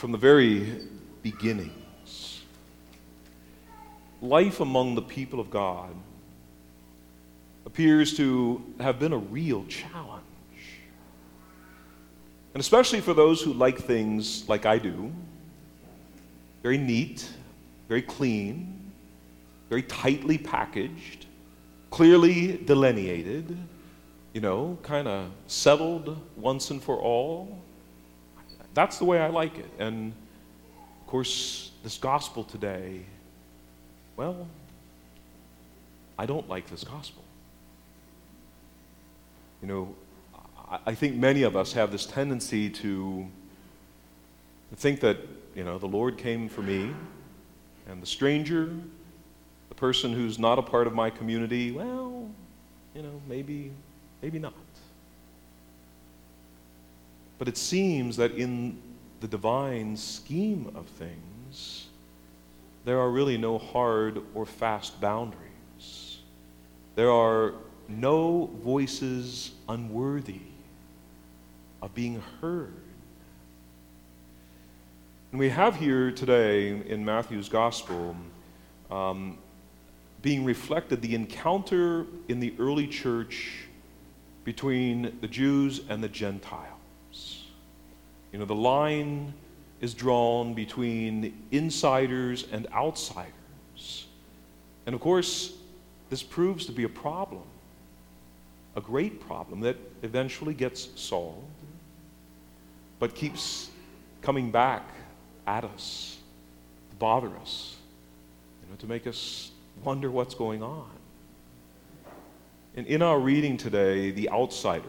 from the very beginnings, life among the people of God appears to have been a real challenge. And especially for those who like things like I do very neat, very clean, very tightly packaged, clearly delineated, you know, kind of settled once and for all. That's the way I like it. And of course, this gospel today, well, I don't like this gospel. You know, I think many of us have this tendency to think that, you know, the Lord came for me, and the stranger, the person who's not a part of my community, well, you know, maybe, maybe not. But it seems that in the divine scheme of things, there are really no hard or fast boundaries. There are no voices unworthy of being heard. And we have here today in Matthew's Gospel um, being reflected the encounter in the early church between the Jews and the Gentiles. You know, the line is drawn between insiders and outsiders. And of course, this proves to be a problem a great problem that eventually gets solved, but keeps coming back at us to bother us, you know, to make us wonder what's going on. And in our reading today, the outsider,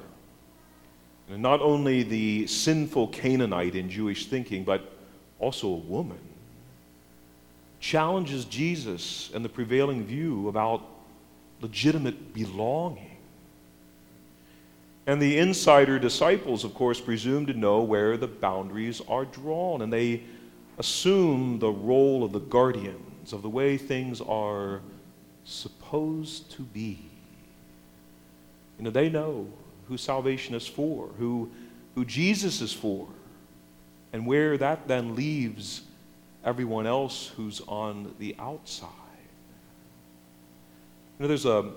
not only the sinful Canaanite in Jewish thinking, but also a woman, challenges Jesus and the prevailing view about legitimate belonging. And the insider disciples, of course, presume to know where the boundaries are drawn, and they assume the role of the guardians of the way things are supposed to be. You know, they know who salvation is for, who, who Jesus is for, and where that then leaves everyone else who's on the outside. You know, there's a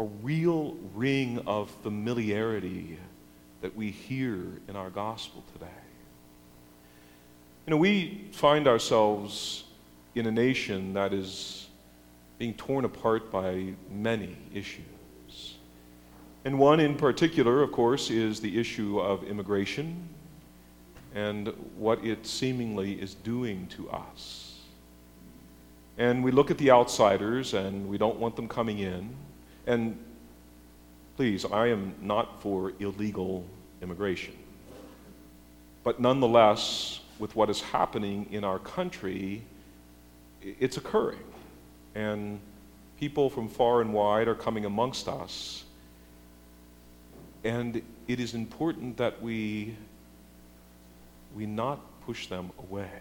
a real ring of familiarity that we hear in our gospel today. You know, we find ourselves in a nation that is being torn apart by many issues. And one in particular, of course, is the issue of immigration and what it seemingly is doing to us. And we look at the outsiders and we don't want them coming in. And please, I am not for illegal immigration. But nonetheless, with what is happening in our country, it's occurring. And people from far and wide are coming amongst us. And it is important that we, we not push them away,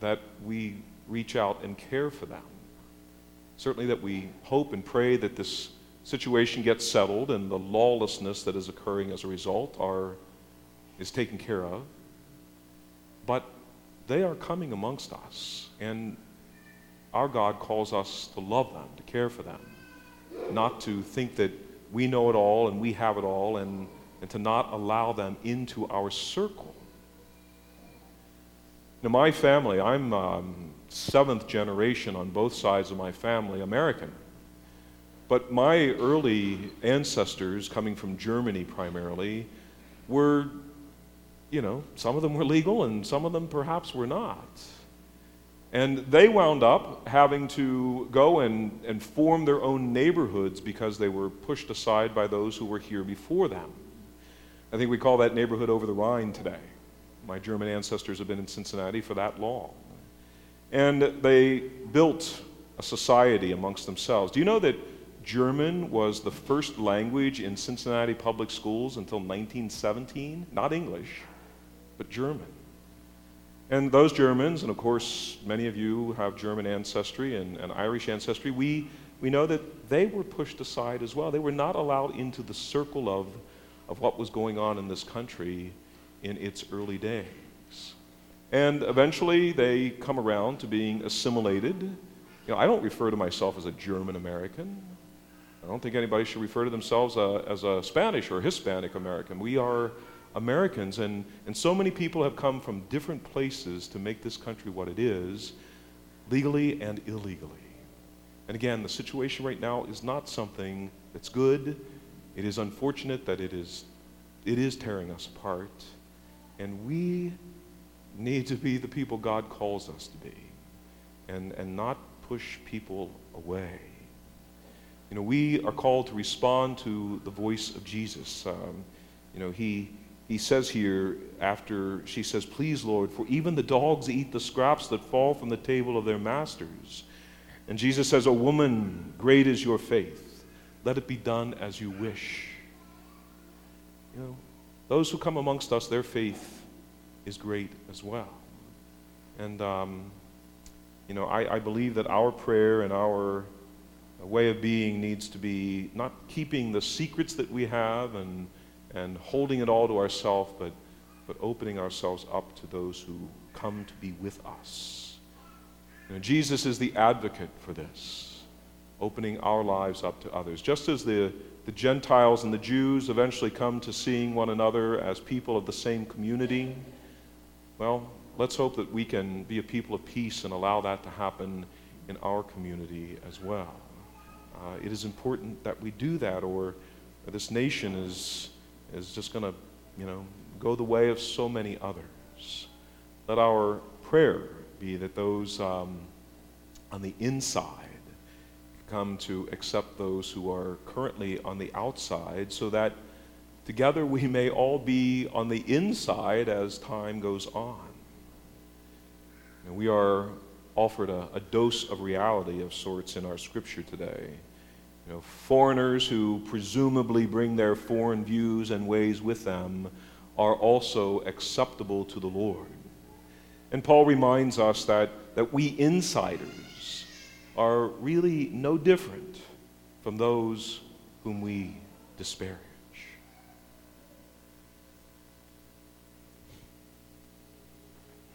that we reach out and care for them certainly that we hope and pray that this situation gets settled and the lawlessness that is occurring as a result are, is taken care of. But they are coming amongst us, and our God calls us to love them, to care for them, not to think that we know it all and we have it all, and, and to not allow them into our circle. Now, my family, I'm um, seventh generation on both sides of my family American. But my early ancestors, coming from Germany primarily, were, you know, some of them were legal and some of them perhaps were not. And they wound up having to go and, and form their own neighborhoods because they were pushed aside by those who were here before them. I think we call that neighborhood over the Rhine today. My German ancestors have been in Cincinnati for that long. And they built a society amongst themselves. Do you know that German was the first language in Cincinnati public schools until 1917? Not English, but German. And those Germans, and of course, many of you have German ancestry and, and, Irish ancestry, we, we know that they were pushed aside as well. They were not allowed into the circle of, of what was going on in this country in its early days. And eventually they come around to being assimilated. You know, I don't refer to myself as a German American. I don't think anybody should refer to themselves uh, as a Spanish or Hispanic American. We are Americans, and, and so many people have come from different places to make this country what it is, legally and illegally. And again, the situation right now is not something that's good. It is unfortunate that it is, it is tearing us apart. And we need to be the people God calls us to be and, and not push people away. You know, we are called to respond to the voice of Jesus. Um, you know, he, he says here after she says, Please, Lord, for even the dogs eat the scraps that fall from the table of their masters. And Jesus says, O woman, great is your faith. Let it be done as you wish. You know, those who come amongst us, their faith is great as well. And, um, you know, I, I believe that our prayer and our way of being needs to be not keeping the secrets that we have and, and holding it all to ourselves, but, but opening ourselves up to those who come to be with us. You know, Jesus is the advocate for this, opening our lives up to others. Just as the, the Gentiles and the Jews eventually come to seeing one another as people of the same community, well, let's hope that we can be a people of peace and allow that to happen in our community as well. Uh, it is important that we do that, or this nation is, is just going to, you know, go the way of so many others. Let our prayer be that those um, on the inside come to accept those who are currently on the outside so that together we may all be on the inside as time goes on. And we are offered a, a dose of reality of sorts in our scripture today. You know, foreigners who presumably bring their foreign views and ways with them are also acceptable to the Lord. And Paul reminds us that, that we insiders are really no different from those whom we disparage.